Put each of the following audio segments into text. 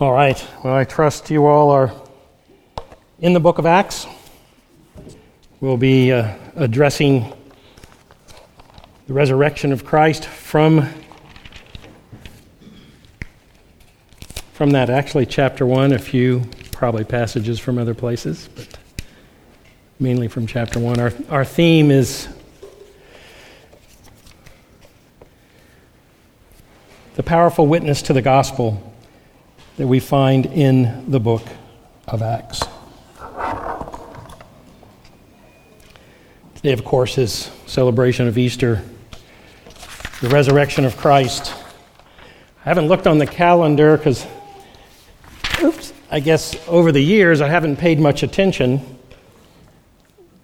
All right. Well, I trust you all are in the book of Acts. We'll be uh, addressing the resurrection of Christ from from that actually chapter 1 a few probably passages from other places but mainly from chapter 1 our, our theme is the powerful witness to the gospel that we find in the book of Acts. Today, of course, is celebration of Easter, the resurrection of Christ. I haven't looked on the calendar because, oops, I guess over the years I haven't paid much attention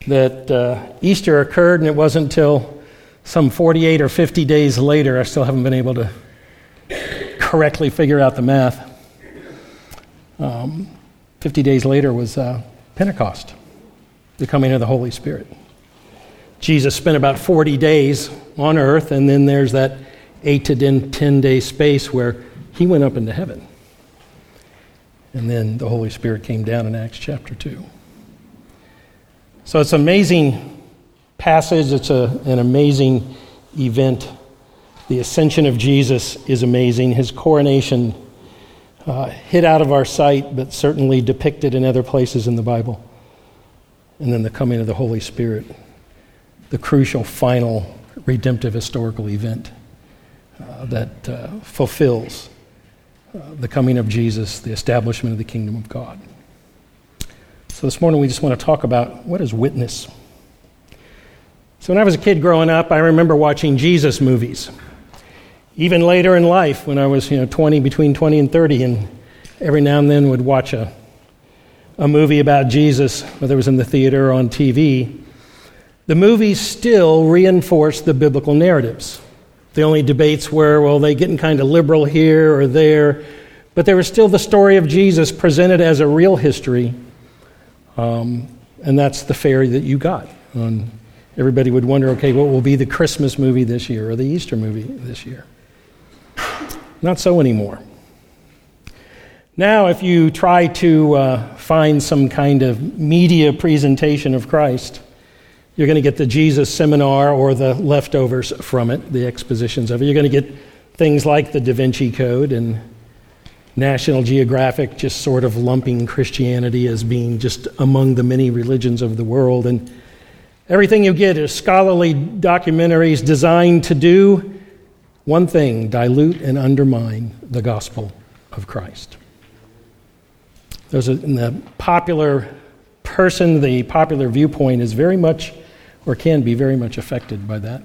that uh, Easter occurred and it wasn't until some 48 or 50 days later, I still haven't been able to correctly figure out the math. Um, 50 days later was uh, Pentecost, the coming of the Holy Spirit. Jesus spent about 40 days on earth, and then there's that 8 to 10 day space where he went up into heaven. And then the Holy Spirit came down in Acts chapter 2. So it's an amazing passage, it's a, an amazing event. The ascension of Jesus is amazing. His coronation uh, hid out of our sight, but certainly depicted in other places in the Bible. And then the coming of the Holy Spirit, the crucial, final, redemptive historical event uh, that uh, fulfills uh, the coming of Jesus, the establishment of the kingdom of God. So this morning we just want to talk about what is witness. So when I was a kid growing up, I remember watching Jesus movies even later in life when I was, you know, 20, between 20 and 30, and every now and then would watch a, a movie about Jesus, whether it was in the theater or on TV, the movies still reinforced the biblical narratives. The only debates were, well, they getting kind of liberal here or there, but there was still the story of Jesus presented as a real history, um, and that's the fare that you got. And everybody would wonder, okay, what will be the Christmas movie this year or the Easter movie this year? Not so anymore. Now, if you try to uh, find some kind of media presentation of Christ, you're going to get the Jesus seminar or the leftovers from it, the expositions of it. You're going to get things like the Da Vinci Code and National Geographic just sort of lumping Christianity as being just among the many religions of the world. And everything you get is scholarly documentaries designed to do one thing dilute and undermine the gospel of Christ. There's a, the popular person, the popular viewpoint is very much, or can be very much affected by that.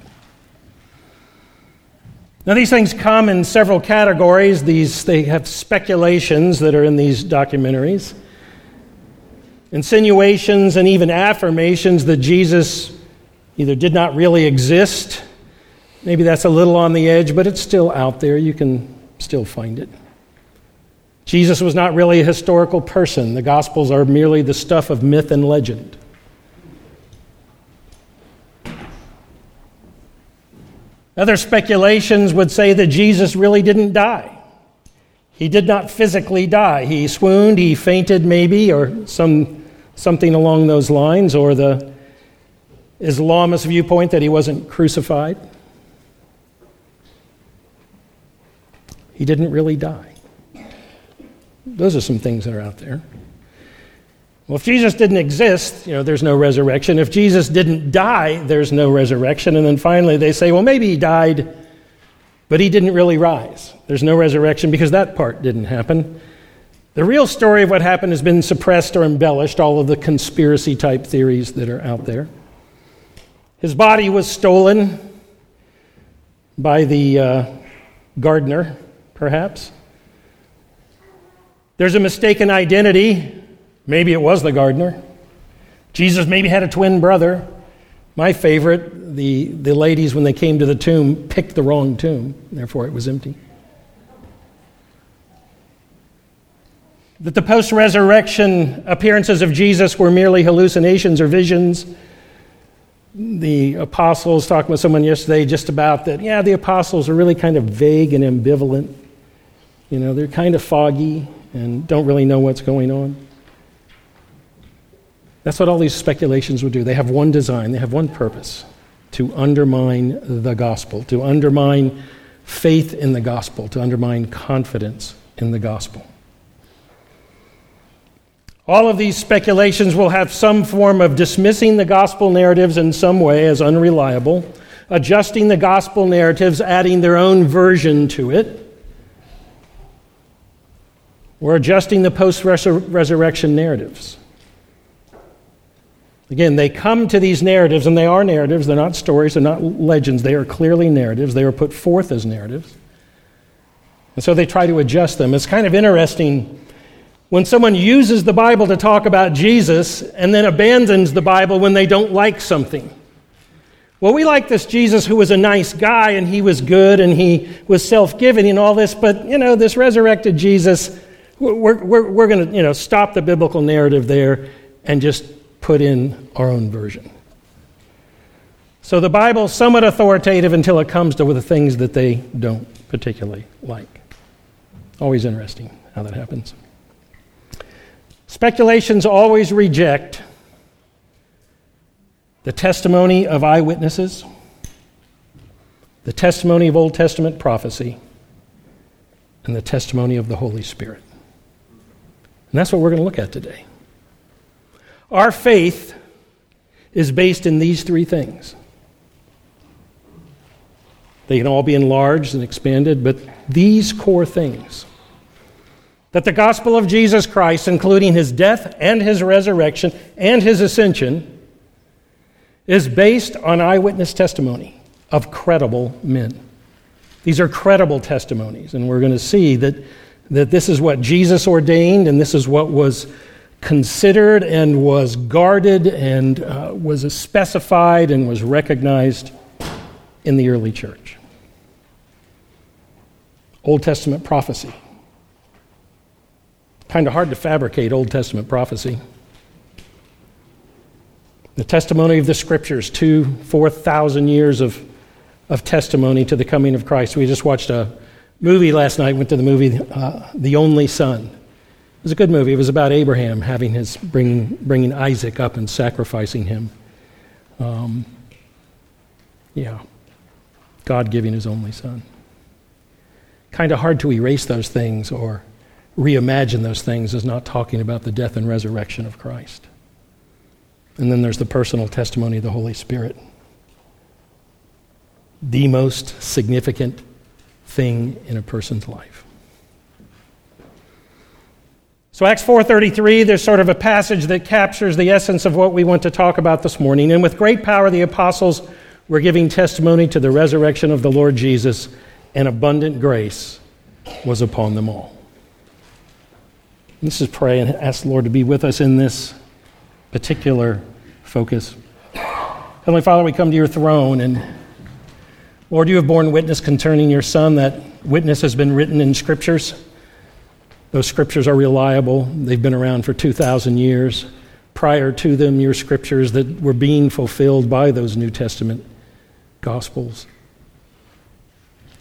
Now, these things come in several categories. These, they have speculations that are in these documentaries, insinuations, and even affirmations that Jesus either did not really exist Maybe that's a little on the edge, but it's still out there. You can still find it. Jesus was not really a historical person. The Gospels are merely the stuff of myth and legend. Other speculations would say that Jesus really didn't die. He did not physically die. He swooned, he fainted, maybe, or some, something along those lines, or the Islamist viewpoint that he wasn't crucified. He didn't really die. Those are some things that are out there. Well, if Jesus didn't exist, you know, there's no resurrection. If Jesus didn't die, there's no resurrection. And then finally they say, well, maybe he died, but he didn't really rise. There's no resurrection because that part didn't happen. The real story of what happened has been suppressed or embellished, all of the conspiracy type theories that are out there. His body was stolen by the uh, gardener perhaps. There's a mistaken identity. Maybe it was the gardener. Jesus maybe had a twin brother. My favorite, the, the ladies, when they came to the tomb, picked the wrong tomb, therefore it was empty. That the post resurrection appearances of Jesus were merely hallucinations or visions. The apostles, talking with someone yesterday just about that, yeah, the apostles are really kind of vague and ambivalent. You know, they're kind of foggy. and don't really know what's going on. That's what all these speculations would do. They have one design, they have one purpose to undermine the gospel, to undermine faith in the gospel, to undermine confidence in the gospel. All of these speculations will have some form of dismissing the gospel narratives in some way as unreliable, adjusting the gospel narratives, adding their own version to it, or adjusting the post resurrection narratives. Again, they come to these narratives, and they are narratives. They're not stories, they're not legends. They are clearly narratives. They are put forth as narratives. And so they try to adjust them. It's kind of interesting when someone uses the Bible to talk about Jesus and then abandons the Bible when they don't like something. Well, we like this Jesus who was a nice guy and he was good and he was self giving and all this, but, you know, this resurrected Jesus, we're, we're, we're going to, you know, stop the biblical narrative there and just put in our own version. So the Bible's somewhat authoritative until it comes to the things that they don't particularly like. Always interesting how that happens. Speculations always reject the testimony of eyewitnesses, the testimony of Old Testament prophecy, and the testimony of the Holy Spirit. And that's what we're going to look at today. Our faith is based in these three things. They can all be enlarged and expanded, but these core things that the gospel of Jesus Christ, including his death and his resurrection and his ascension, is based on eyewitness testimony of credible men. These are credible testimonies, and we're going to see that, that this is what Jesus ordained and this is what was considered and was guarded and uh, was specified and was recognized in the early church. Old Testament prophecy kind of hard to fabricate Old Testament prophecy. The testimony of the scriptures, two, 4,000 years of, of testimony to the coming of Christ. We just watched a movie last night, went to the movie uh, The Only Son. It was a good movie. It was about Abraham having his, bringing, bringing Isaac up and sacrificing him. Um, yeah, God giving his only son. Kind of hard to erase those things or reimagine those things as not talking about the death and resurrection of Christ. And then there's the personal testimony of the Holy Spirit. The most significant thing in a person's life. So Acts 4:33 there's sort of a passage that captures the essence of what we want to talk about this morning and with great power the apostles were giving testimony to the resurrection of the Lord Jesus and abundant grace was upon them all. Let's just pray and ask the Lord to be with us in this particular focus. Heavenly Father, we come to your throne, and Lord, you have borne witness concerning your Son. That witness has been written in scriptures. Those scriptures are reliable, they've been around for 2,000 years. Prior to them, your scriptures that were being fulfilled by those New Testament gospels.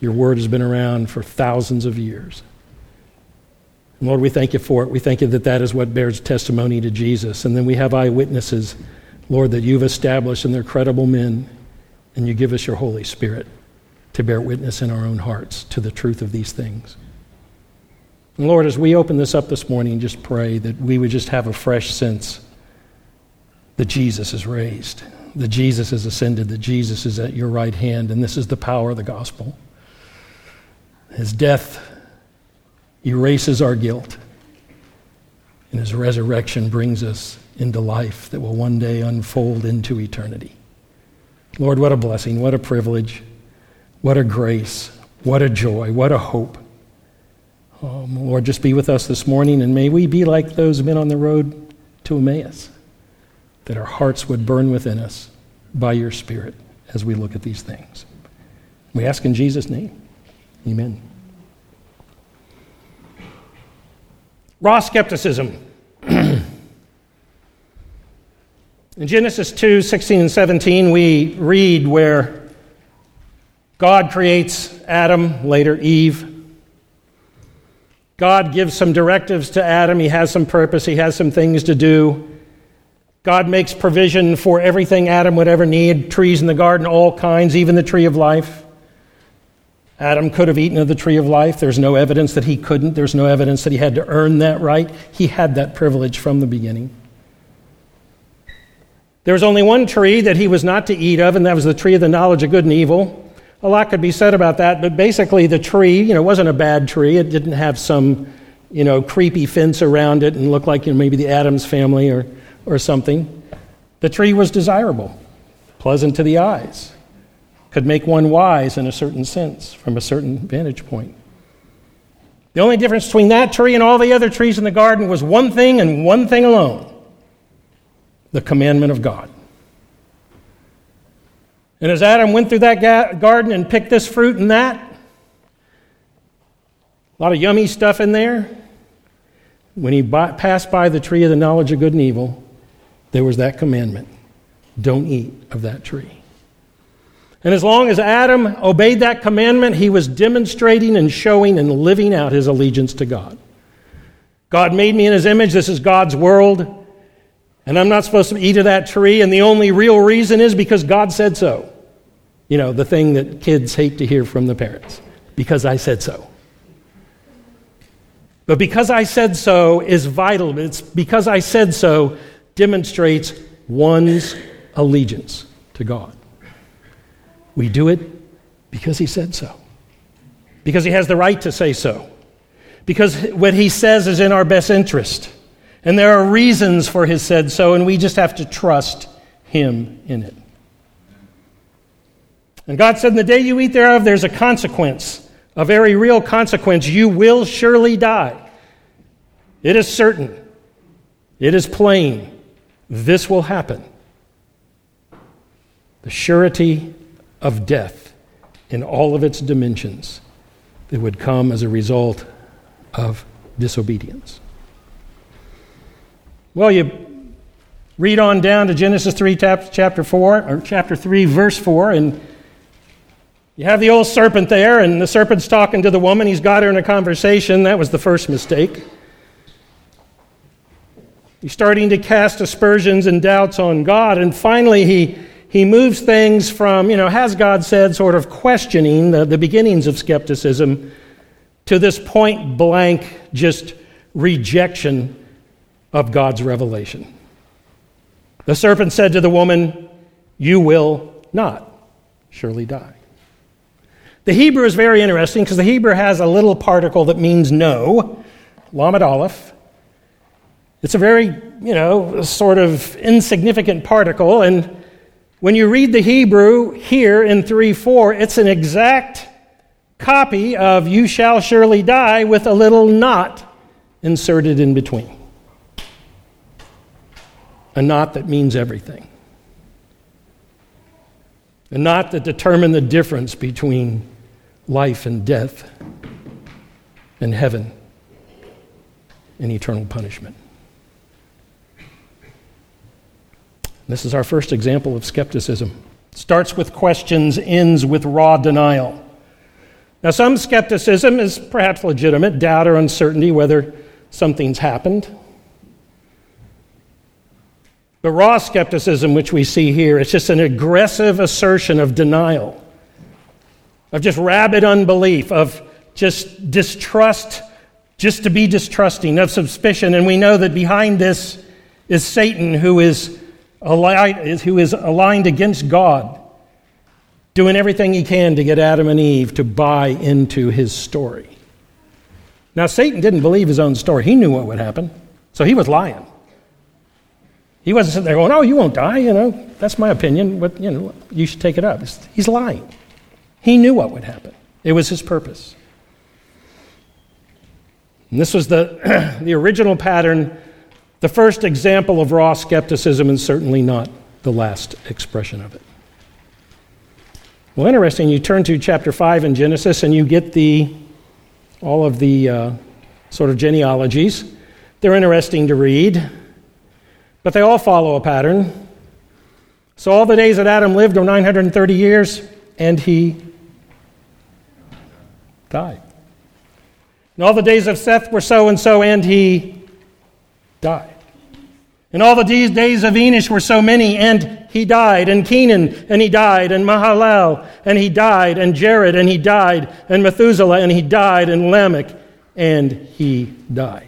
Your word has been around for thousands of years. Lord, we thank you for it. We thank you that that is what bears testimony to Jesus. And then we have eyewitnesses, Lord, that you've established and they're credible men, and you give us your Holy Spirit to bear witness in our own hearts to the truth of these things. And Lord, as we open this up this morning, just pray that we would just have a fresh sense that Jesus is raised, that Jesus is ascended, that Jesus is at your right hand, and this is the power of the gospel. His death erases our guilt. And his resurrection brings us into life that will one day unfold into eternity. Lord, what a blessing, what a privilege, what a grace, what a joy, what a hope. Um, Lord, just be with us this morning, and may we be like those men on the road to Emmaus, that our hearts would burn within us by your Spirit as we look at these things. We ask in Jesus' name. Amen. Raw skepticism. In Genesis 2 16 and 17, we read where God creates Adam, later Eve. God gives some directives to Adam. He has some purpose, he has some things to do. God makes provision for everything Adam would ever need trees in the garden, all kinds, even the tree of life. Adam could have eaten of the tree of life. There's no evidence that he couldn't. There's no evidence that he had to earn that right. He had that privilege from the beginning. There was only one tree that he was not to eat of, and that was the tree of the knowledge of good and evil. A lot could be said about that, but basically the tree, you know, wasn't a bad tree. It didn't have some, you know, creepy fence around it and look like you know, maybe the Addams family or, or something. The tree was desirable, pleasant to the eyes could make one wise in a certain sense from a certain vantage point. The only difference between that tree and all the other trees in the garden was one thing and one thing alone the commandment of God. And as Adam went through that ga- garden and picked this fruit and that, a lot of yummy stuff in there, when he by, passed by the tree of the knowledge of good and evil, there was that commandment don't eat of that tree. And as long as Adam obeyed that commandment, he was demonstrating and showing and living out his allegiance to God. God made me in his image. This is God's world. And I'm not supposed to eat of that tree. And the only real reason is because God said so. You know, the thing that kids hate to hear from the parents because I said so. But because I said so is vital. It's because I said so demonstrates one's allegiance to God. We do it because he said so, because he has the right to say so, because what he says is in our best interest. And there are reasons for his said so, and we just have to trust him in it. And God said, In the day you eat thereof, there's a consequence, a very real consequence. You will surely die. It is certain, it is plain. This will happen. The surety of death in all of its dimensions that would come as a result of disobedience. Well, you read on down to Genesis 3, chapter 4, or chapter 3, verse 4, and you have the old serpent there, and the serpent's talking to the woman. He's got her in a conversation. That was the first mistake. He's starting to cast aspersions and doubts on God, and finally he he moves things from, you know, has God said, sort of questioning the, the beginnings of skepticism, to this point blank, just rejection of God's revelation. The serpent said to the woman, You will not surely die. The Hebrew is very interesting because the Hebrew has a little particle that means no, lamed aleph. It's a very, you know, sort of insignificant particle, and when you read the Hebrew here in 3 4, it's an exact copy of you shall surely die with a little not inserted in between. A not that means everything. A not that determine the difference between life and death and heaven and eternal punishment. This is our first example of skepticism. Starts with questions, ends with raw denial. Now, some skepticism is perhaps legitimate, doubt or uncertainty whether something's happened. The raw skepticism, which we see here, is just an aggressive assertion of denial, of just rabid unbelief, of just distrust, just to be distrusting, of suspicion. And we know that behind this is Satan, who is who is aligned against God, doing everything he can to get Adam and Eve to buy into his story. Now, Satan didn't believe his own story. He knew what would happen, so he was lying. He wasn't sitting there going, "Oh, you won't die," you know. That's my opinion, but you know, you should take it up. He's lying. He knew what would happen. It was his purpose. And this was the, the original pattern the first example of raw skepticism, and certainly not the last expression of it. Well, interesting, you turn to chapter 5 in Genesis and you get the, all of the uh, sort of genealogies. They're interesting to read, but they all follow a pattern. So, all the days that Adam lived were 930 years, and he died. And all the days of Seth were so and so, and he died. And all the days of Enosh were so many, and he died. And Kenan, and he died. And Mahalalel, and he died. And Jared, and he died. And Methuselah, and he died. And Lamech, and he died.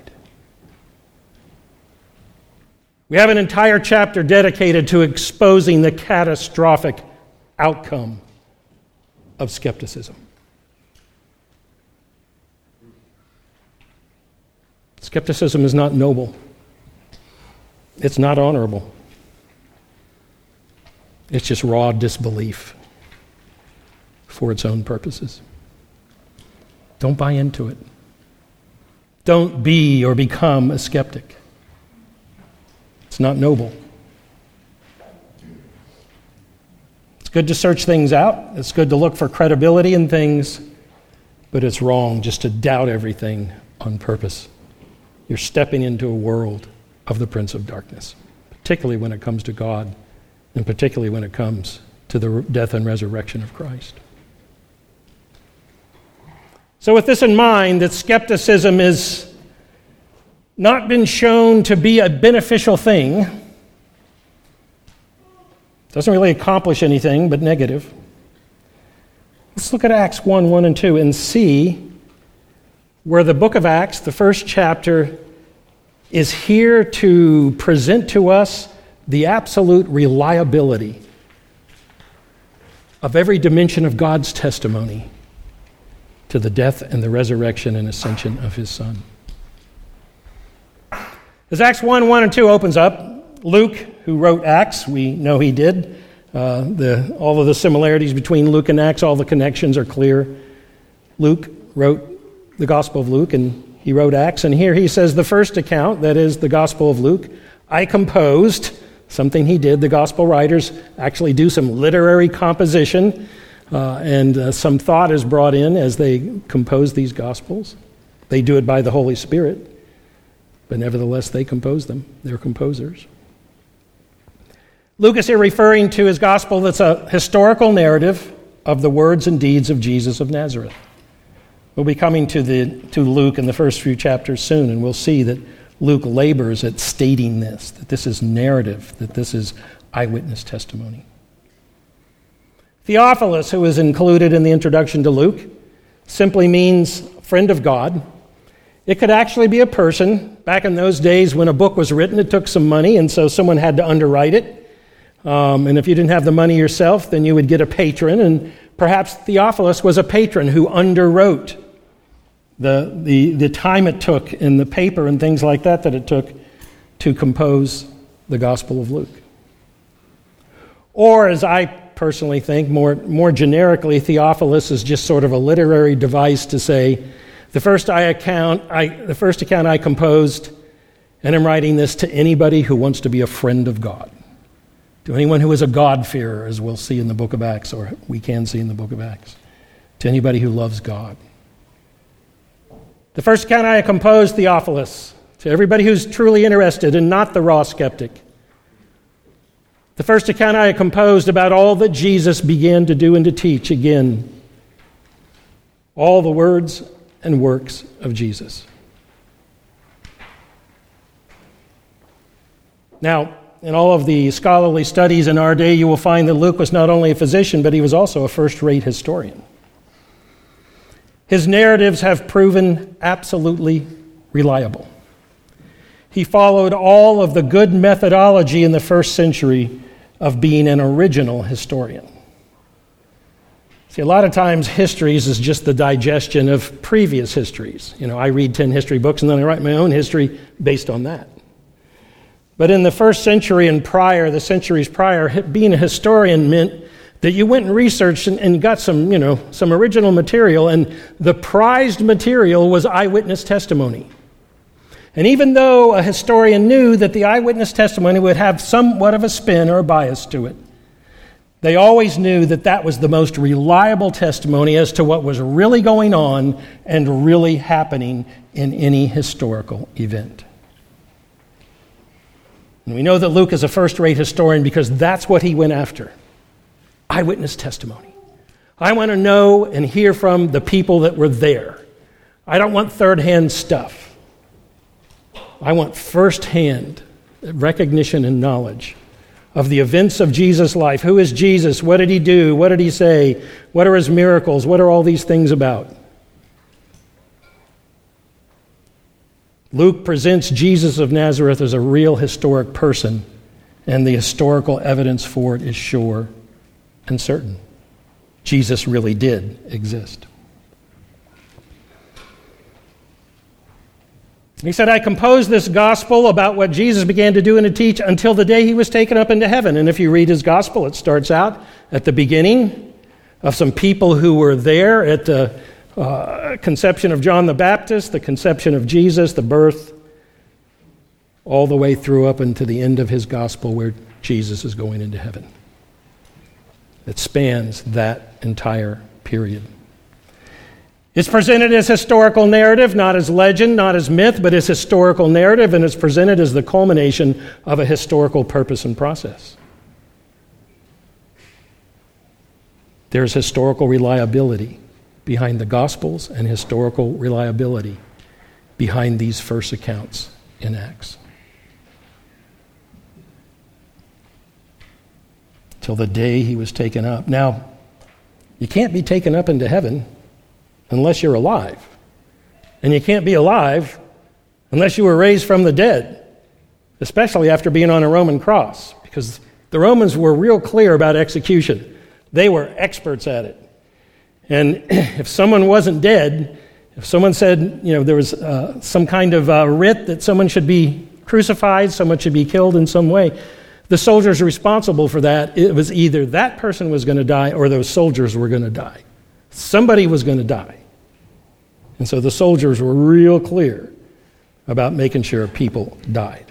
We have an entire chapter dedicated to exposing the catastrophic outcome of skepticism. Skepticism is not noble. It's not honorable. It's just raw disbelief for its own purposes. Don't buy into it. Don't be or become a skeptic. It's not noble. It's good to search things out, it's good to look for credibility in things, but it's wrong just to doubt everything on purpose. You're stepping into a world of the Prince of Darkness, particularly when it comes to God, and particularly when it comes to the death and resurrection of Christ. So, with this in mind, that skepticism has not been shown to be a beneficial thing, doesn't really accomplish anything but negative. Let's look at Acts 1 1 and 2 and see where the book of Acts, the first chapter, is here to present to us the absolute reliability of every dimension of God's testimony to the death and the resurrection and ascension of his Son. As Acts 1 1 and 2 opens up, Luke, who wrote Acts, we know he did. Uh, the, all of the similarities between Luke and Acts, all the connections are clear. Luke wrote the Gospel of Luke, and he wrote Acts. And here he says the first account, that is the Gospel of Luke, I composed, something he did. The Gospel writers actually do some literary composition, uh, and uh, some thought is brought in as they compose these Gospels. They do it by the Holy Spirit, but nevertheless, they compose them. They're composers. Luke's here referring to his Gospel that's a historical narrative of the words and deeds of Jesus of Nazareth. We'll be coming to, the, to Luke in the first few chapters soon, and we'll see that Luke labors at stating this, that this is narrative, that this is eyewitness testimony. Theophilus, who is included in the introduction to Luke, simply means friend of God. It could actually be a person. Back in those days, when a book was written, it took some money, and so someone had to underwrite it. Um, and if you didn't have the money yourself, then you would get a patron, and Perhaps Theophilus was a patron who underwrote the, the, the time it took in the paper and things like that that it took to compose the Gospel of Luke. Or, as I personally think, more, more generically, Theophilus is just sort of a literary device to say, the first, I account, I, the first account I composed, and I'm writing this to anybody who wants to be a friend of God to anyone who is a God-fearer, as we'll see in the book of Acts, or we can see in the book of Acts, to anybody who loves God. The first account I composed, Theophilus, to everybody who's truly interested and not the raw skeptic. The first account I composed about all that Jesus began to do and to teach again. All the words and works of Jesus. Now, in all of the scholarly studies in our day, you will find that Luke was not only a physician, but he was also a first rate historian. His narratives have proven absolutely reliable. He followed all of the good methodology in the first century of being an original historian. See, a lot of times histories is just the digestion of previous histories. You know, I read 10 history books and then I write my own history based on that. But in the first century and prior, the centuries prior, being a historian meant that you went and researched and, and got some, you know, some original material, and the prized material was eyewitness testimony. And even though a historian knew that the eyewitness testimony would have somewhat of a spin or a bias to it, they always knew that that was the most reliable testimony as to what was really going on and really happening in any historical event. And we know that Luke is a first rate historian because that's what he went after eyewitness testimony. I want to know and hear from the people that were there. I don't want third hand stuff. I want first hand recognition and knowledge of the events of Jesus' life. Who is Jesus? What did he do? What did he say? What are his miracles? What are all these things about? Luke presents Jesus of Nazareth as a real historic person, and the historical evidence for it is sure and certain. Jesus really did exist. He said, I composed this gospel about what Jesus began to do and to teach until the day he was taken up into heaven. And if you read his gospel, it starts out at the beginning of some people who were there at the uh, conception of John the Baptist, the conception of Jesus, the birth, all the way through up into the end of his gospel where Jesus is going into heaven. It spans that entire period. It's presented as historical narrative, not as legend, not as myth, but as historical narrative, and it's presented as the culmination of a historical purpose and process. There's historical reliability behind the Gospels and historical reliability behind these first accounts in Acts. Till the day he was taken up. Now, you can't be taken up into heaven unless you're alive. And you can't be alive unless you were raised from the dead, especially after being on a Roman cross, because the Romans were real clear about execution. They were experts at it. And if someone wasn't dead, if someone said, you know, there was uh, some kind of uh, writ that someone should be crucified, someone should be killed in some way, the soldiers responsible for that, it was either that person was going to die or those soldiers were going to die. Somebody was going to die. And so the soldiers were real clear about making sure people died.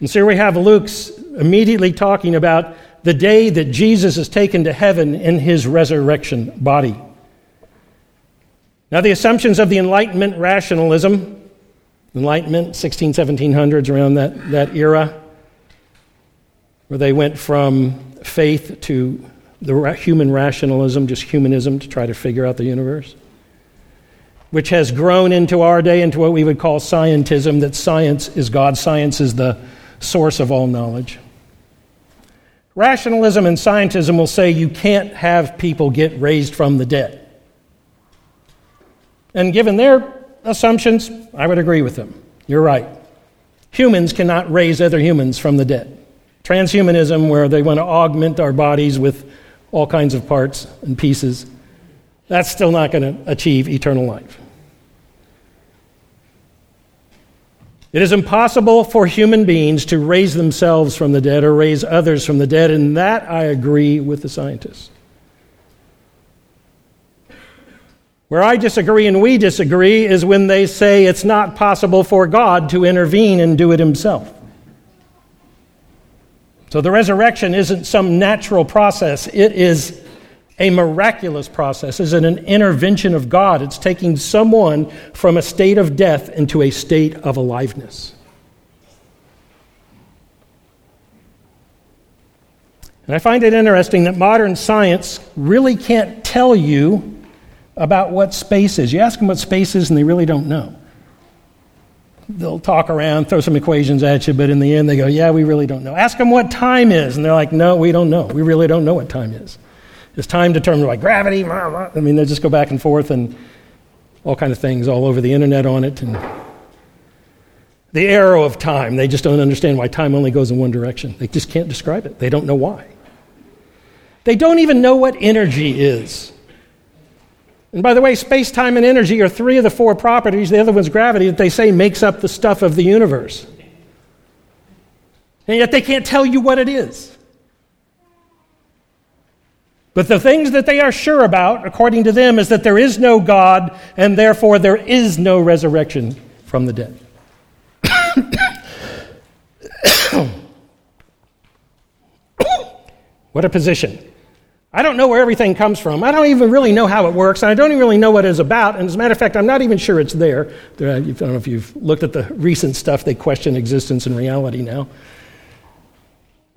And so here we have Luke's immediately talking about the day that Jesus is taken to heaven in his resurrection body. Now, the assumptions of the Enlightenment rationalism, Enlightenment, 16, 1700s, around that, that era, where they went from faith to the human rationalism, just humanism, to try to figure out the universe which has grown into our day into what we would call scientism, that science is God, science is the source of all knowledge. Rationalism and scientism will say you can't have people get raised from the dead. And given their assumptions, I would agree with them. You're right. Humans cannot raise other humans from the dead. Transhumanism, where they want to augment our bodies with all kinds of parts and pieces, that's still not going to achieve eternal life. It is impossible for human beings to raise themselves from the dead or raise others from the dead, and that I agree with the scientists. Where I disagree and we disagree is when they say it's not possible for God to intervene and do it himself. So the resurrection isn't some natural process, it is a miraculous process, is an intervention of God. It's taking someone from a state of death into a state of aliveness. And I find it interesting that modern science really can't tell you about what space is. You ask them what space is, and they really don't know. They'll talk around, throw some equations at you, but in the end, they go, Yeah, we really don't know. Ask them what time is, and they're like, No, we don't know. We really don't know what time is. Is time determined by gravity? I mean, they just go back and forth and all kind of things all over the internet on it. And the arrow of time, they just don't understand why time only goes in one direction. They just can't describe it. They don't know why. They don't even know what energy is. And by the way, space, time, and energy are three of the four properties, the other one's gravity, that they say makes up the stuff of the universe. And yet they can't tell you what it is. But the things that they are sure about, according to them, is that there is no God, and therefore there is no resurrection from the dead. what a position. I don't know where everything comes from. I don't even really know how it works, I don't even really know what it's about. And as a matter of fact, I'm not even sure it's there. I don't know if you've looked at the recent stuff, they question existence and reality now.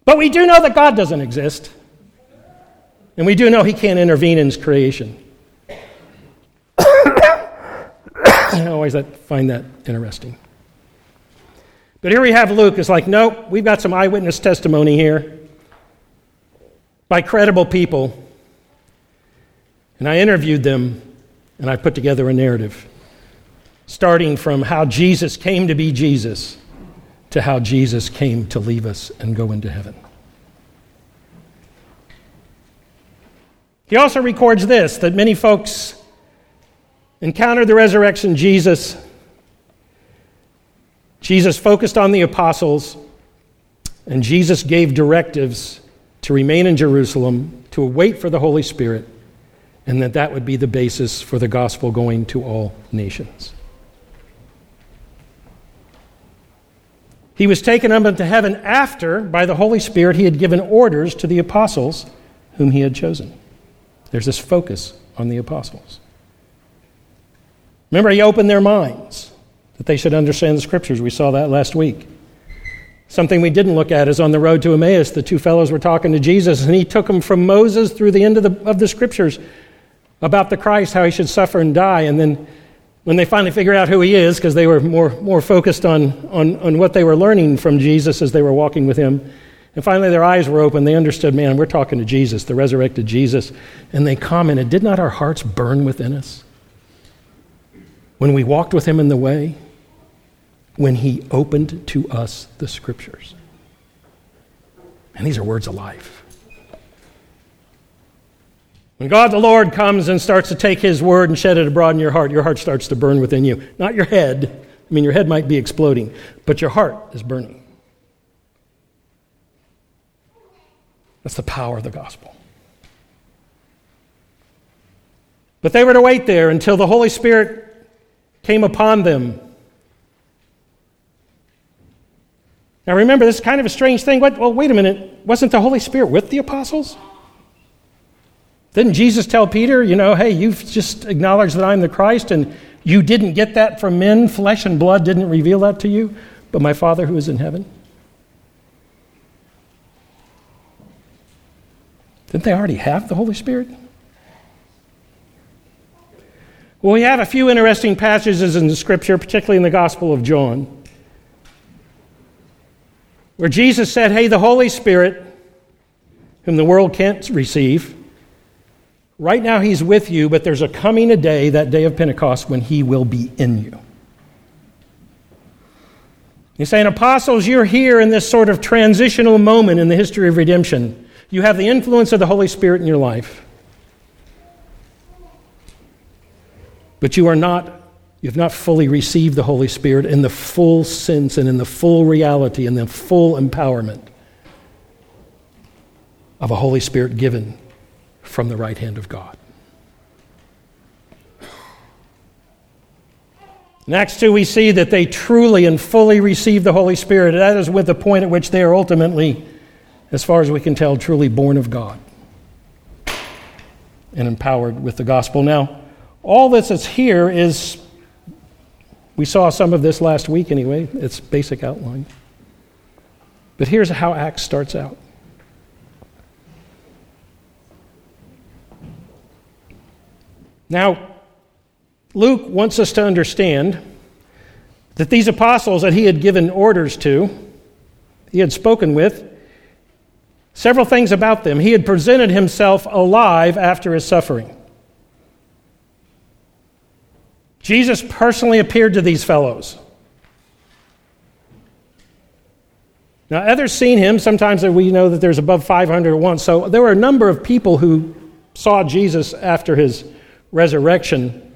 But we do know that God doesn't exist. And we do know he can't intervene in his creation. always find that interesting. But here we have Luke. is like, nope, we've got some eyewitness testimony here by credible people. And I interviewed them and I put together a narrative starting from how Jesus came to be Jesus to how Jesus came to leave us and go into heaven. He also records this that many folks encountered the resurrection Jesus. Jesus focused on the apostles, and Jesus gave directives to remain in Jerusalem, to wait for the Holy Spirit, and that that would be the basis for the gospel going to all nations. He was taken up into heaven after, by the Holy Spirit, he had given orders to the apostles whom he had chosen. There's this focus on the apostles. Remember, he opened their minds that they should understand the scriptures. We saw that last week. Something we didn't look at is on the road to Emmaus, the two fellows were talking to Jesus, and he took them from Moses through the end of the, of the scriptures about the Christ, how he should suffer and die. And then when they finally figured out who he is, because they were more, more focused on, on, on what they were learning from Jesus as they were walking with him, and finally, their eyes were open. They understood, man, we're talking to Jesus, the resurrected Jesus. And they commented, Did not our hearts burn within us? When we walked with him in the way, when he opened to us the scriptures. And these are words of life. When God the Lord comes and starts to take his word and shed it abroad in your heart, your heart starts to burn within you. Not your head. I mean, your head might be exploding, but your heart is burning. That's the power of the gospel. But they were to wait there until the Holy Spirit came upon them. Now remember, this is kind of a strange thing. What, well, wait a minute. Wasn't the Holy Spirit with the apostles? Didn't Jesus tell Peter, you know, hey, you've just acknowledged that I'm the Christ, and you didn't get that from men? Flesh and blood didn't reveal that to you, but my Father who is in heaven? Didn't they already have the Holy Spirit? Well, we have a few interesting passages in the scripture, particularly in the Gospel of John, where Jesus said, Hey, the Holy Spirit, whom the world can't receive, right now he's with you, but there's a coming a day, that day of Pentecost, when he will be in you. He's saying, Apostles, you're here in this sort of transitional moment in the history of redemption. You have the influence of the Holy Spirit in your life. But you are not you have not fully received the Holy Spirit in the full sense and in the full reality and the full empowerment of a Holy Spirit given from the right hand of God. In Acts 2, we see that they truly and fully receive the Holy Spirit. That is with the point at which they are ultimately as far as we can tell, truly born of God and empowered with the gospel. Now, all this that's here is, we saw some of this last week anyway, it's basic outline. But here's how Acts starts out. Now, Luke wants us to understand that these apostles that he had given orders to, he had spoken with, Several things about them. He had presented himself alive after his suffering. Jesus personally appeared to these fellows. Now, others seen him. Sometimes we know that there's above 500 at once. So there were a number of people who saw Jesus after his resurrection.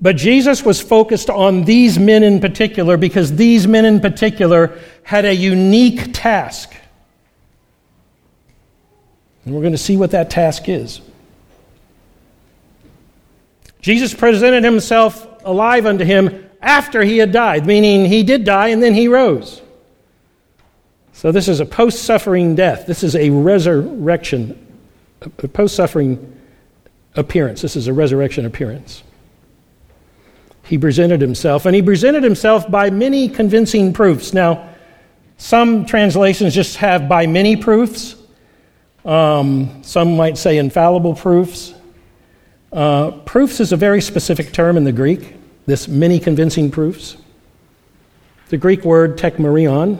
But Jesus was focused on these men in particular because these men in particular had a unique task. And we're going to see what that task is. Jesus presented himself alive unto him after he had died, meaning he did die and then he rose. So this is a post suffering death. This is a resurrection, a post suffering appearance. This is a resurrection appearance. He presented himself, and he presented himself by many convincing proofs. Now, some translations just have by many proofs. Um, some might say infallible proofs. Uh, proofs is a very specific term in the Greek. this many convincing proofs? The Greek word tekmerion,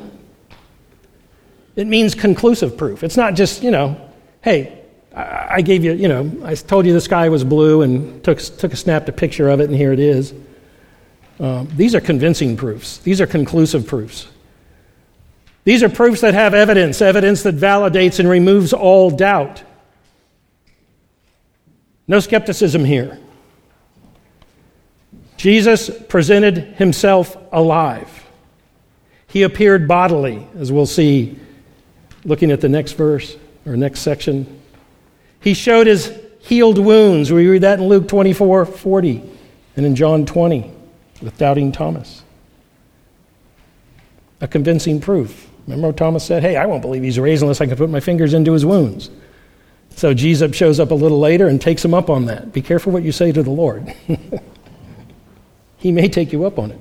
it means conclusive proof. It's not just, you know, hey, I gave you, you know, I told you the sky was blue and took, took a snapped a picture of it, and here it is. Um, these are convincing proofs. These are conclusive proofs. These are proofs that have evidence, evidence that validates and removes all doubt. No skepticism here. Jesus presented himself alive. He appeared bodily, as we'll see looking at the next verse or next section. He showed his healed wounds. We read that in Luke 24 40 and in John 20 with doubting Thomas. A convincing proof. Remember Thomas said, Hey, I won't believe he's raised unless I can put my fingers into his wounds. So Jesus shows up a little later and takes him up on that. Be careful what you say to the Lord. he may take you up on it.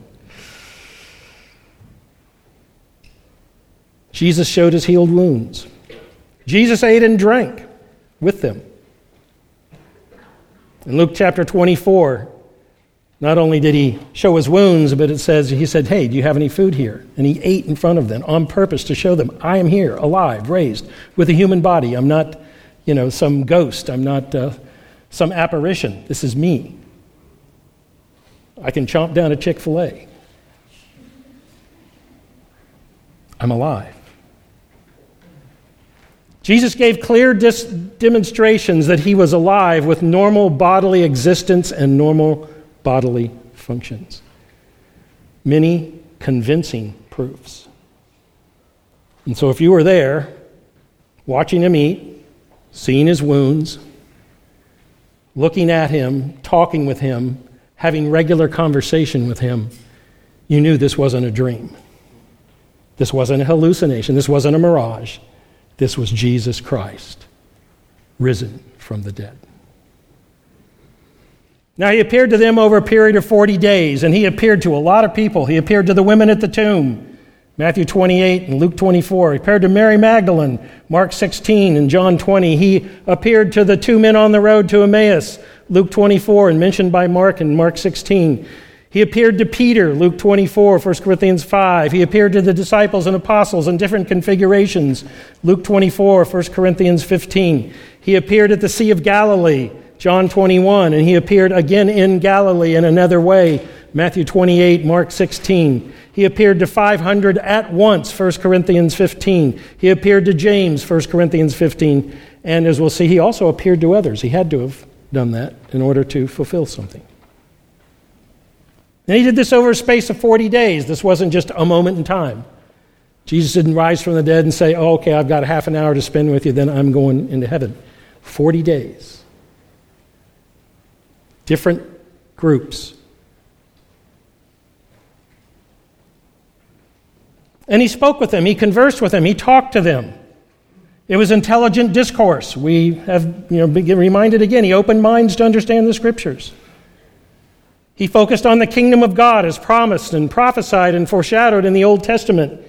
Jesus showed his healed wounds. Jesus ate and drank with them. In Luke chapter 24, not only did he show his wounds, but it says, he said, Hey, do you have any food here? And he ate in front of them on purpose to show them, I am here, alive, raised, with a human body. I'm not, you know, some ghost. I'm not uh, some apparition. This is me. I can chomp down a Chick fil A. I'm alive. Jesus gave clear dis- demonstrations that he was alive with normal bodily existence and normal bodily functions. Many convincing proofs. And so, if you were there, watching him eat, seeing his wounds, looking at him, talking with him, having regular conversation with him, you knew this wasn't a dream. This wasn't a hallucination. This wasn't a mirage. This was Jesus Christ, risen from the dead. Now, he appeared to them over a period of 40 days, and he appeared to a lot of people. He appeared to the women at the tomb, Matthew 28 and Luke 24. He appeared to Mary Magdalene, Mark 16 and John 20. He appeared to the two men on the road to Emmaus, Luke 24, and mentioned by Mark in Mark 16. He appeared to Peter, Luke 24, 1 Corinthians 5. He appeared to the disciples and apostles in different configurations, Luke 24, 1 Corinthians 15. He appeared at the Sea of Galilee, John 21, and he appeared again in Galilee in another way, Matthew 28, Mark 16. He appeared to 500 at once, 1 Corinthians 15. He appeared to James, 1 Corinthians 15. And as we'll see, he also appeared to others. He had to have done that in order to fulfill something. And he did this over a space of 40 days. This wasn't just a moment in time. Jesus didn't rise from the dead and say, oh, okay, I've got half an hour to spend with you, then I'm going into heaven. 40 days. Different groups. And he spoke with them, he conversed with them, he talked to them. It was intelligent discourse. We have you know, been reminded again, he opened minds to understand the scriptures. He focused on the kingdom of God as promised and prophesied and foreshadowed in the Old Testament,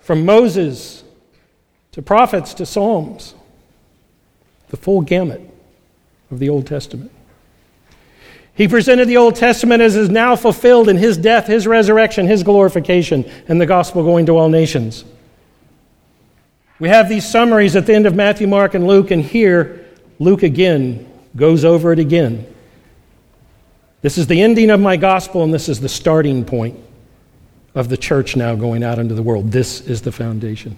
from Moses to prophets to Psalms, the full gamut of the Old Testament. He presented the Old Testament as is now fulfilled in his death, his resurrection, his glorification, and the gospel going to all nations. We have these summaries at the end of Matthew, Mark, and Luke, and here Luke again goes over it again this is the ending of my gospel, and this is the starting point of the church now going out into the world. This is the foundation.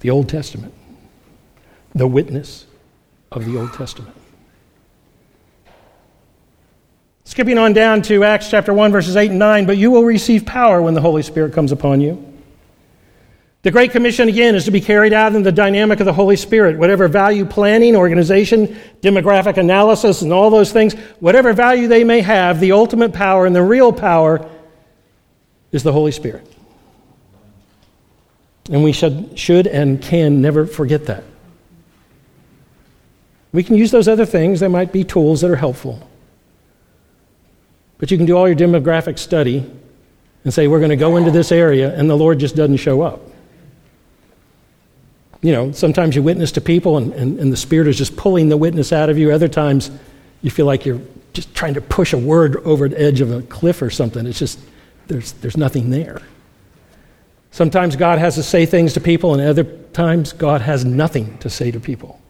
The Old Testament, the witness of the Old Testament. Skipping on down to Acts chapter 1, verses 8 and 9, but you will receive power when the Holy Spirit comes upon you. The Great Commission, again, is to be carried out in the dynamic of the Holy Spirit. Whatever value planning, organization, demographic analysis, and all those things, whatever value they may have, the ultimate power and the real power is the Holy Spirit. And we should, should and can never forget that. We can use those other things, they might be tools that are helpful. But you can do all your demographic study and say, we're going to go into this area, and the Lord just doesn't show up you know, sometimes you witness to people and, and, and the Spirit is just pulling the witness out of you. Other times you feel like you're just trying to push a word over the edge of a cliff or something. It's just, there's, there's nothing there. Sometimes God has to say things to people, and other times God has nothing to say to people.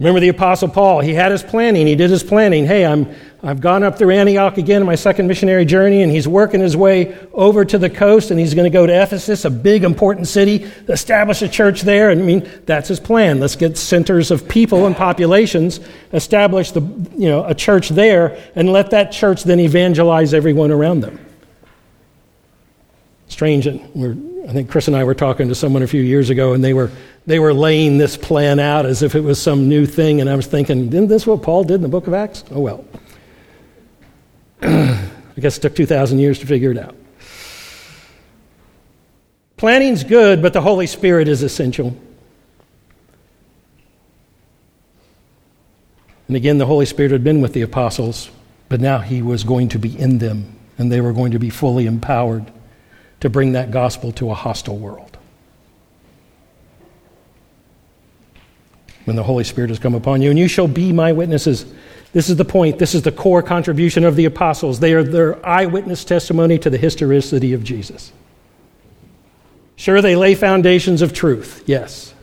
Remember the Apostle Paul? He had his planning. He did his planning. Hey, I'm, I've gone up through Antioch again, my second missionary journey, and he's working his way over to the coast, and he's going to go to Ephesus, a big, important city, establish a church there. I mean, that's his plan. Let's get centers of people and populations, establish the, you know, a church there, and let that church then evangelize everyone around them. Strange that I think Chris and I were talking to someone a few years ago, and they were, they were laying this plan out as if it was some new thing. And I was thinking, isn't this what Paul did in the book of Acts? Oh, well. I guess it took 2,000 years to figure it out. Planning's good, but the Holy Spirit is essential. And again, the Holy Spirit had been with the apostles, but now he was going to be in them, and they were going to be fully empowered to bring that gospel to a hostile world. When the Holy Spirit has come upon you, and you shall be my witnesses. This is the point. This is the core contribution of the apostles. They are their eyewitness testimony to the historicity of Jesus. Sure, they lay foundations of truth, yes.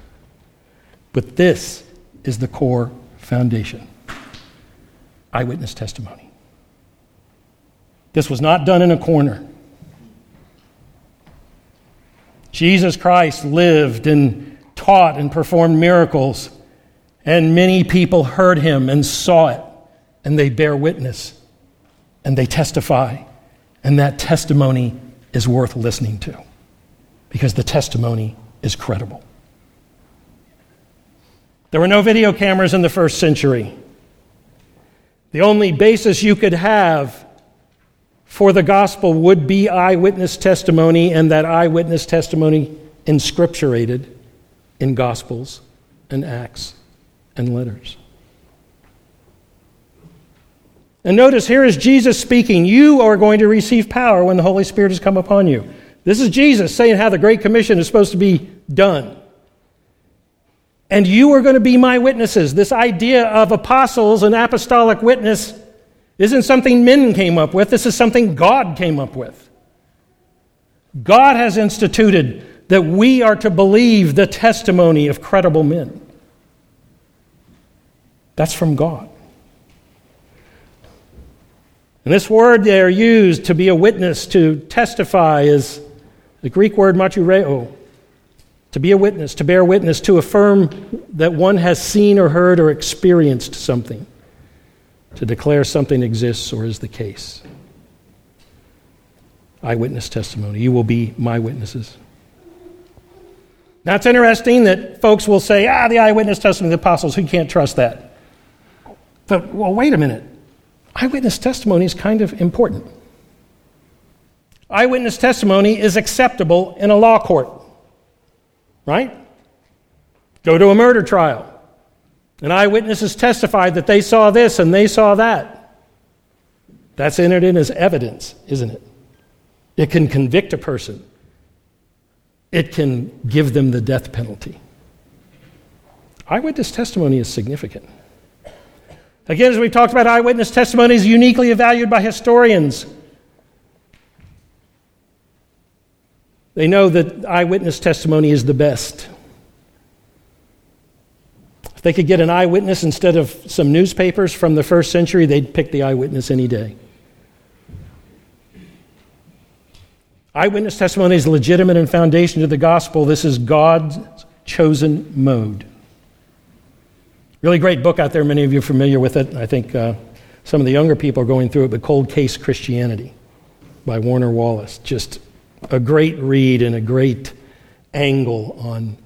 But this is the core foundation eyewitness testimony. This was not done in a corner. Jesus Christ lived and taught and performed miracles, and many people heard him and saw it, and they bear witness and they testify, and that testimony is worth listening to because the testimony is credible. There were no video cameras in the first century. The only basis you could have for the gospel would be eyewitness testimony, and that eyewitness testimony inscripturated in gospels and acts and letters. And notice here is Jesus speaking. You are going to receive power when the Holy Spirit has come upon you. This is Jesus saying how the Great Commission is supposed to be done. And you are going to be my witnesses. This idea of apostles and apostolic witness isn't something men came up with, this is something God came up with. God has instituted that we are to believe the testimony of credible men. That's from God. And this word they are used to be a witness, to testify, is the Greek word martureo. To be a witness, to bear witness, to affirm that one has seen or heard or experienced something to declare something exists or is the case. Eyewitness testimony. You will be my witnesses. Now, it's interesting that folks will say, ah, the eyewitness testimony of the apostles, who can't trust that? But, well, wait a minute. Eyewitness testimony is kind of important. Eyewitness testimony is acceptable in a law court, right? Go to a murder trial. And eyewitnesses testified that they saw this and they saw that. That's entered in as evidence, isn't it? It can convict a person, it can give them the death penalty. Eyewitness testimony is significant. Again, as we've talked about, eyewitness testimony is uniquely valued by historians. They know that eyewitness testimony is the best. If they could get an eyewitness instead of some newspapers from the first century, they'd pick the eyewitness any day. Eyewitness testimony is legitimate and foundation to the gospel. This is God's chosen mode. Really great book out there. Many of you are familiar with it. I think uh, some of the younger people are going through it, but Cold Case Christianity by Warner Wallace. Just a great read and a great angle on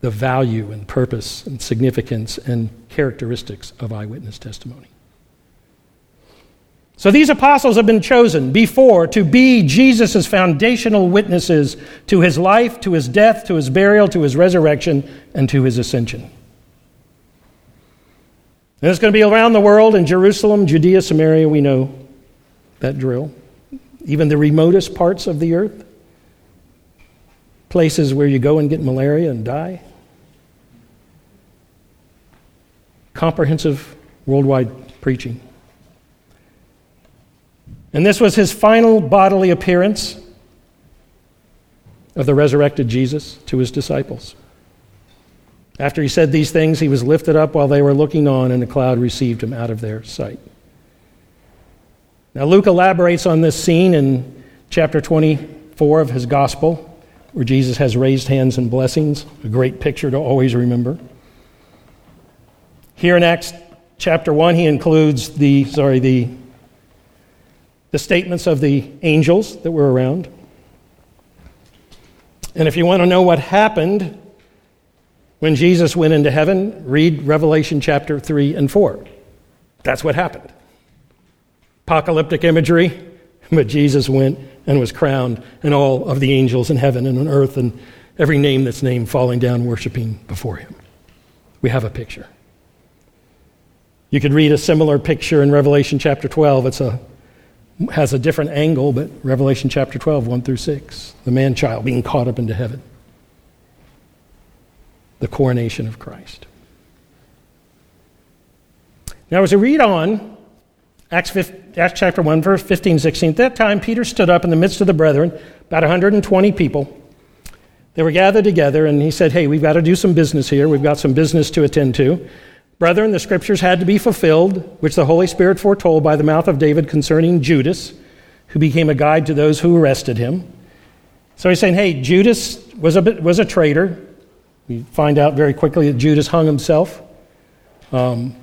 the value and purpose and significance and characteristics of eyewitness testimony. So these apostles have been chosen before to be Jesus' foundational witnesses to his life, to his death, to his burial, to his resurrection, and to his ascension. And it's going to be around the world in Jerusalem, Judea, Samaria, we know that drill. Even the remotest parts of the earth. Places where you go and get malaria and die. Comprehensive worldwide preaching. And this was his final bodily appearance of the resurrected Jesus to his disciples. After he said these things, he was lifted up while they were looking on, and a cloud received him out of their sight. Now, Luke elaborates on this scene in chapter 24 of his gospel, where Jesus has raised hands and blessings, a great picture to always remember. Here in Acts chapter 1, he includes the, sorry, the, the statements of the angels that were around. And if you want to know what happened when Jesus went into heaven, read Revelation chapter 3 and 4. That's what happened. Apocalyptic imagery, but Jesus went and was crowned, and all of the angels in heaven and on earth and every name that's named falling down worshiping before him. We have a picture. You could read a similar picture in Revelation chapter 12. It's a has a different angle, but Revelation chapter 12, 1 through 6, the man child being caught up into heaven the coronation of Christ. Now, as we read on, Acts, 15, Acts chapter 1, verse 15, 16, at that time Peter stood up in the midst of the brethren, about 120 people. They were gathered together, and he said, Hey, we've got to do some business here. We've got some business to attend to. Brethren, the scriptures had to be fulfilled, which the Holy Spirit foretold by the mouth of David concerning Judas, who became a guide to those who arrested him. So he's saying, Hey, Judas was a, was a traitor. We find out very quickly that Judas hung himself. Um,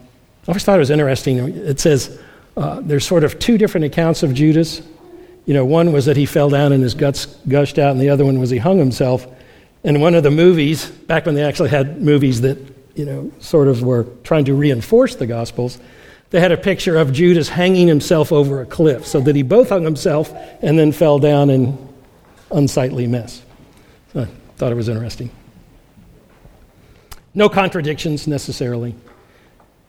I always thought it was interesting. It says uh, there's sort of two different accounts of Judas. You know, one was that he fell down and his guts gushed out, and the other one was he hung himself. And one of the movies, back when they actually had movies that, you know, sort of were trying to reinforce the Gospels, they had a picture of Judas hanging himself over a cliff so that he both hung himself and then fell down in unsightly mess. So I thought it was interesting. No contradictions necessarily.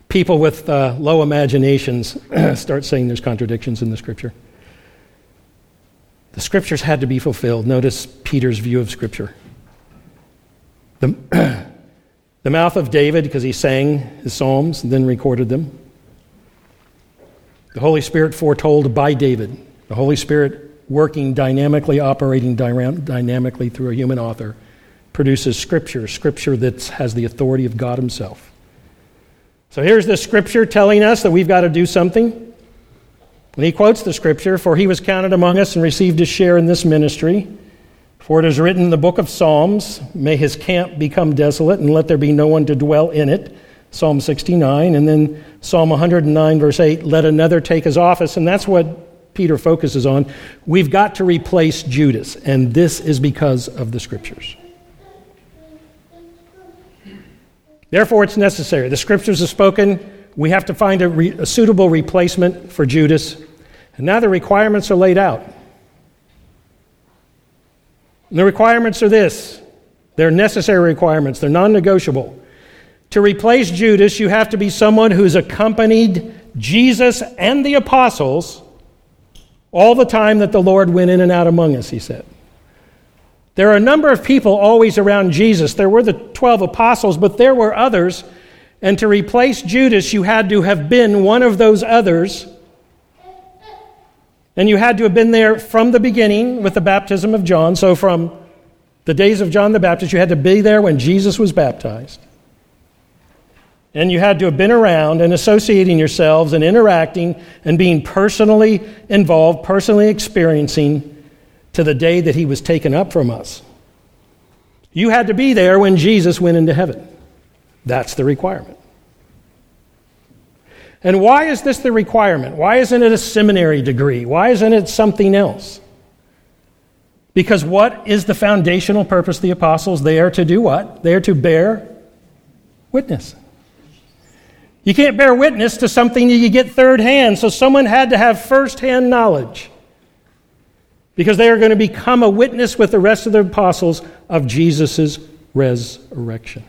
People with uh, low imaginations start saying there's contradictions in the scripture. The scriptures had to be fulfilled. Notice Peter's view of scripture. The, the mouth of David, because he sang his psalms and then recorded them. The Holy Spirit foretold by David. The Holy Spirit working dynamically, operating dynamically through a human author produces Scripture, Scripture that has the authority of God Himself. So here's the Scripture telling us that we've got to do something. And he quotes the Scripture For he was counted among us and received his share in this ministry. For it is written in the book of Psalms, May his camp become desolate, and let there be no one to dwell in it. Psalm 69. And then Psalm 109, verse 8, Let another take his office. And that's what Peter focuses on. We've got to replace Judas, and this is because of the Scriptures. Therefore, it's necessary. The scriptures have spoken. We have to find a, re- a suitable replacement for Judas. And now the requirements are laid out. And the requirements are this they're necessary requirements, they're non negotiable. To replace Judas, you have to be someone who's accompanied Jesus and the apostles all the time that the Lord went in and out among us, he said. There are a number of people always around Jesus. There were the 12 apostles, but there were others. And to replace Judas, you had to have been one of those others. And you had to have been there from the beginning with the baptism of John. So, from the days of John the Baptist, you had to be there when Jesus was baptized. And you had to have been around and associating yourselves and interacting and being personally involved, personally experiencing to the day that he was taken up from us. You had to be there when Jesus went into heaven. That's the requirement. And why is this the requirement? Why isn't it a seminary degree? Why isn't it something else? Because what is the foundational purpose of the apostles? They are to do what? They are to bear witness. You can't bear witness to something that you get third hand, so someone had to have first hand knowledge because they are going to become a witness with the rest of the apostles of Jesus' resurrection.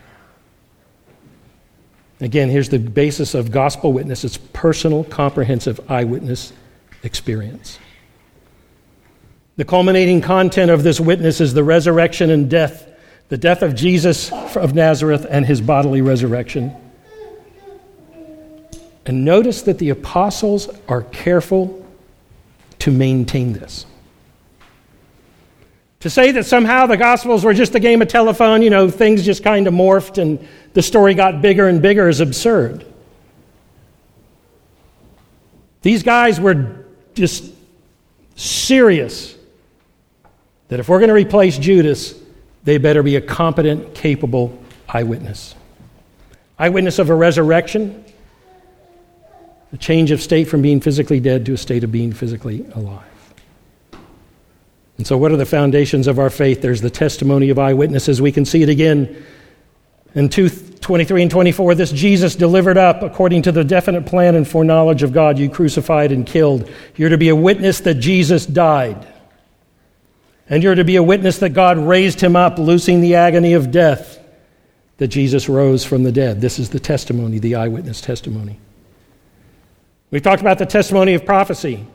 Again, here's the basis of gospel witness it's personal, comprehensive eyewitness experience. The culminating content of this witness is the resurrection and death, the death of Jesus of Nazareth and his bodily resurrection. And notice that the apostles are careful to maintain this. To say that somehow the Gospels were just a game of telephone, you know, things just kind of morphed and the story got bigger and bigger is absurd. These guys were just serious that if we're going to replace Judas, they better be a competent, capable eyewitness. Eyewitness of a resurrection, a change of state from being physically dead to a state of being physically alive. And so, what are the foundations of our faith? There's the testimony of eyewitnesses. We can see it again in 2 23 and 24. This Jesus delivered up according to the definite plan and foreknowledge of God, you crucified and killed. You're to be a witness that Jesus died. And you're to be a witness that God raised him up, loosing the agony of death, that Jesus rose from the dead. This is the testimony, the eyewitness testimony. We've talked about the testimony of prophecy.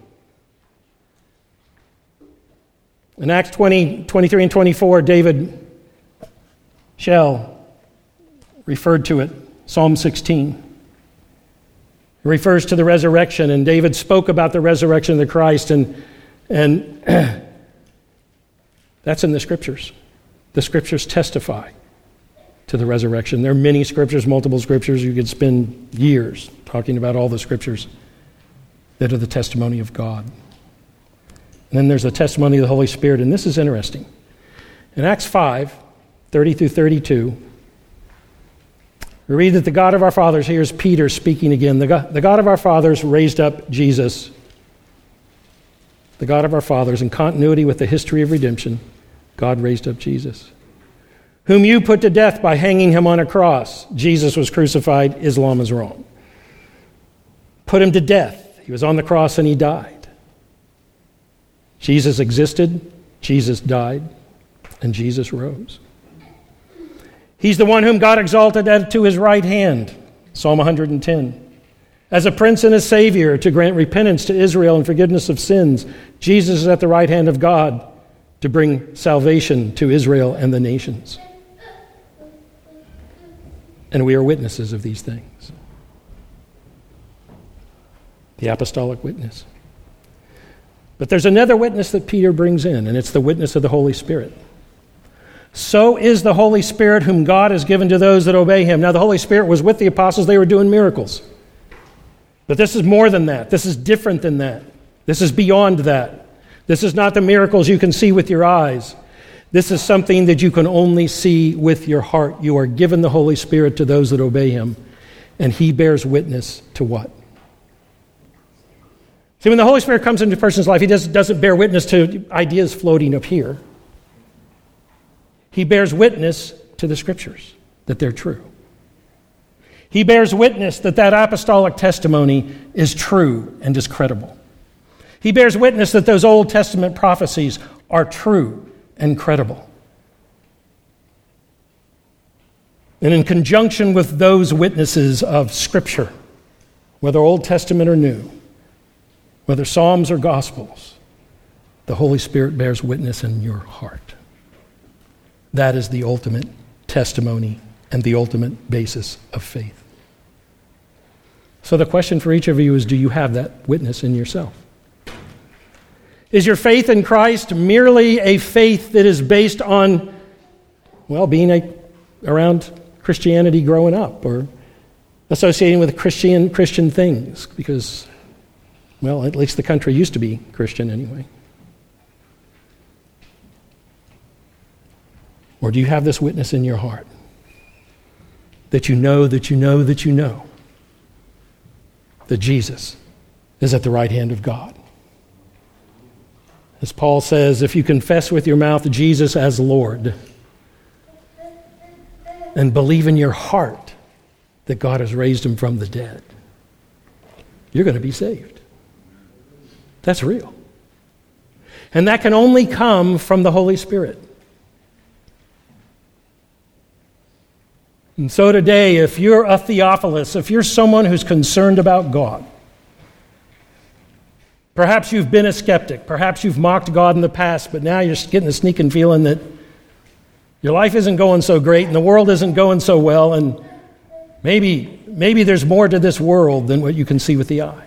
In Acts 20, 23 and 24, David shall referred to it, Psalm 16. It refers to the resurrection, and David spoke about the resurrection of the Christ, and, and that's in the scriptures. The scriptures testify to the resurrection. There are many scriptures, multiple scriptures. You could spend years talking about all the scriptures that are the testimony of God. Then there's the testimony of the Holy Spirit, and this is interesting. In Acts 5, 30 through 32, we read that the God of our fathers, here's Peter speaking again, the God, the God of our fathers raised up Jesus, the God of our fathers, in continuity with the history of redemption, God raised up Jesus, whom you put to death by hanging him on a cross. Jesus was crucified, Islam is wrong. Put him to death he was on the cross and he died. Jesus existed, Jesus died, and Jesus rose. He's the one whom God exalted to his right hand, Psalm 110. As a prince and a savior to grant repentance to Israel and forgiveness of sins, Jesus is at the right hand of God to bring salvation to Israel and the nations. And we are witnesses of these things the apostolic witness. But there's another witness that Peter brings in, and it's the witness of the Holy Spirit. So is the Holy Spirit whom God has given to those that obey him. Now, the Holy Spirit was with the apostles, they were doing miracles. But this is more than that. This is different than that. This is beyond that. This is not the miracles you can see with your eyes. This is something that you can only see with your heart. You are given the Holy Spirit to those that obey him, and he bears witness to what? See, when the Holy Spirit comes into a person's life, he does, doesn't bear witness to ideas floating up here. He bears witness to the scriptures that they're true. He bears witness that that apostolic testimony is true and is credible. He bears witness that those Old Testament prophecies are true and credible. And in conjunction with those witnesses of Scripture, whether Old Testament or New, whether Psalms or Gospels, the Holy Spirit bears witness in your heart. That is the ultimate testimony and the ultimate basis of faith. So the question for each of you is do you have that witness in yourself? Is your faith in Christ merely a faith that is based on, well, being a, around Christianity growing up or associating with Christian, Christian things? Because well, at least the country used to be Christian anyway. Or do you have this witness in your heart? That you know, that you know, that you know that Jesus is at the right hand of God. As Paul says, if you confess with your mouth Jesus as Lord and believe in your heart that God has raised him from the dead, you're going to be saved. That's real. And that can only come from the Holy Spirit. And so today, if you're a Theophilus, if you're someone who's concerned about God, perhaps you've been a skeptic, perhaps you've mocked God in the past, but now you're getting a sneaking feeling that your life isn't going so great and the world isn't going so well, and Maybe, maybe there's more to this world than what you can see with the eye.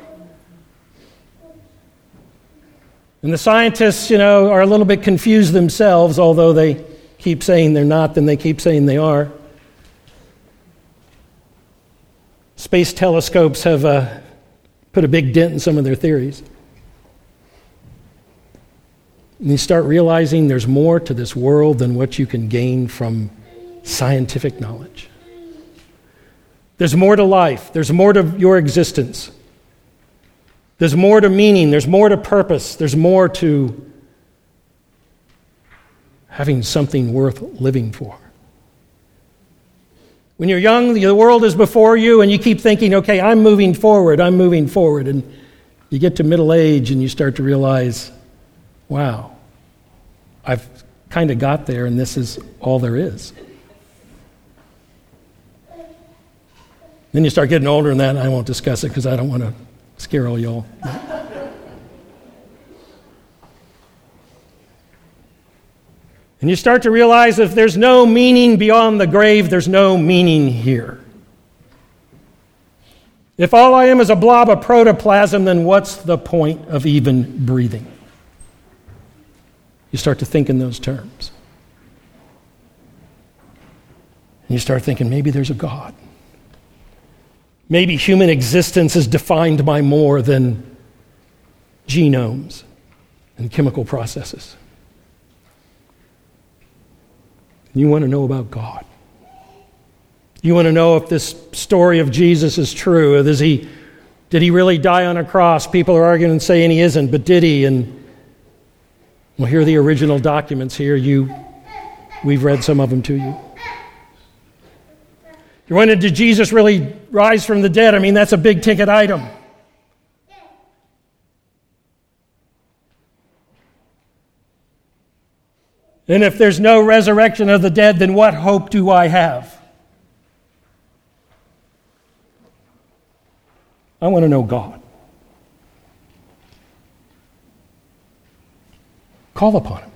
And the scientists, you know, are a little bit confused themselves, although they keep saying they're not, then they keep saying they are. Space telescopes have uh, put a big dent in some of their theories. And you start realizing there's more to this world than what you can gain from scientific knowledge. There's more to life, there's more to your existence. There's more to meaning, there's more to purpose, there's more to having something worth living for. When you're young, the world is before you, and you keep thinking, okay, I'm moving forward, I'm moving forward. And you get to middle age and you start to realize, wow, I've kind of got there, and this is all there is. Then you start getting older, and that I won't discuss it because I don't want to scare all y'all. and you start to realize if there's no meaning beyond the grave, there's no meaning here. If all I am is a blob of protoplasm, then what's the point of even breathing? You start to think in those terms. And you start thinking maybe there's a God. Maybe human existence is defined by more than genomes and chemical processes. You want to know about God. You want to know if this story of Jesus is true. Is he, did he really die on a cross? People are arguing and saying he isn't, but did he? And well, here are the original documents here. You, we've read some of them to you. You're wondering, did Jesus really rise from the dead? I mean, that's a big ticket item. And if there's no resurrection of the dead, then what hope do I have? I want to know God. Call upon Him.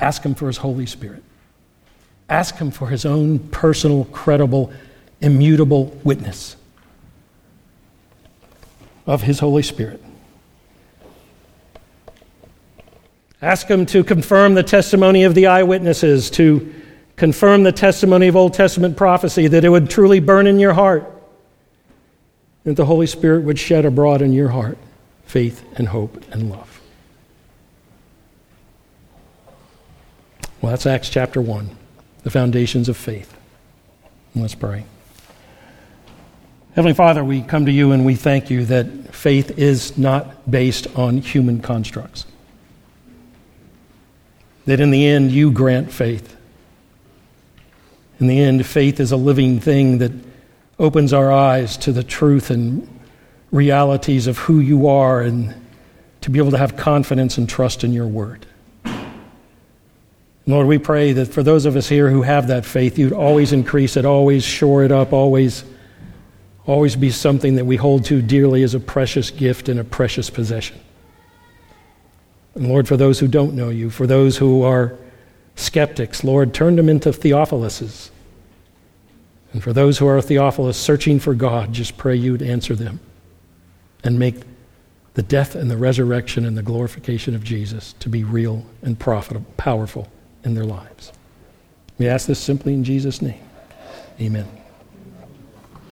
Ask Him for His Holy Spirit. Ask Him for His own personal, credible, immutable witness of His Holy Spirit. Ask Him to confirm the testimony of the eyewitnesses, to confirm the testimony of Old Testament prophecy, that it would truly burn in your heart, that the Holy Spirit would shed abroad in your heart faith and hope and love. Well, that's Acts chapter 1 the foundations of faith. Let's pray. Heavenly Father, we come to you and we thank you that faith is not based on human constructs. That in the end, you grant faith. In the end, faith is a living thing that opens our eyes to the truth and realities of who you are and to be able to have confidence and trust in your word. Lord, we pray that for those of us here who have that faith, you'd always increase it, always shore it up, always, always be something that we hold to dearly as a precious gift and a precious possession. And Lord, for those who don't know you, for those who are skeptics, Lord, turn them into Theophiluses. And for those who are Theophilus searching for God, just pray you'd answer them and make the death and the resurrection and the glorification of Jesus to be real and profitable, powerful in their lives. We ask this simply in Jesus' name. Amen.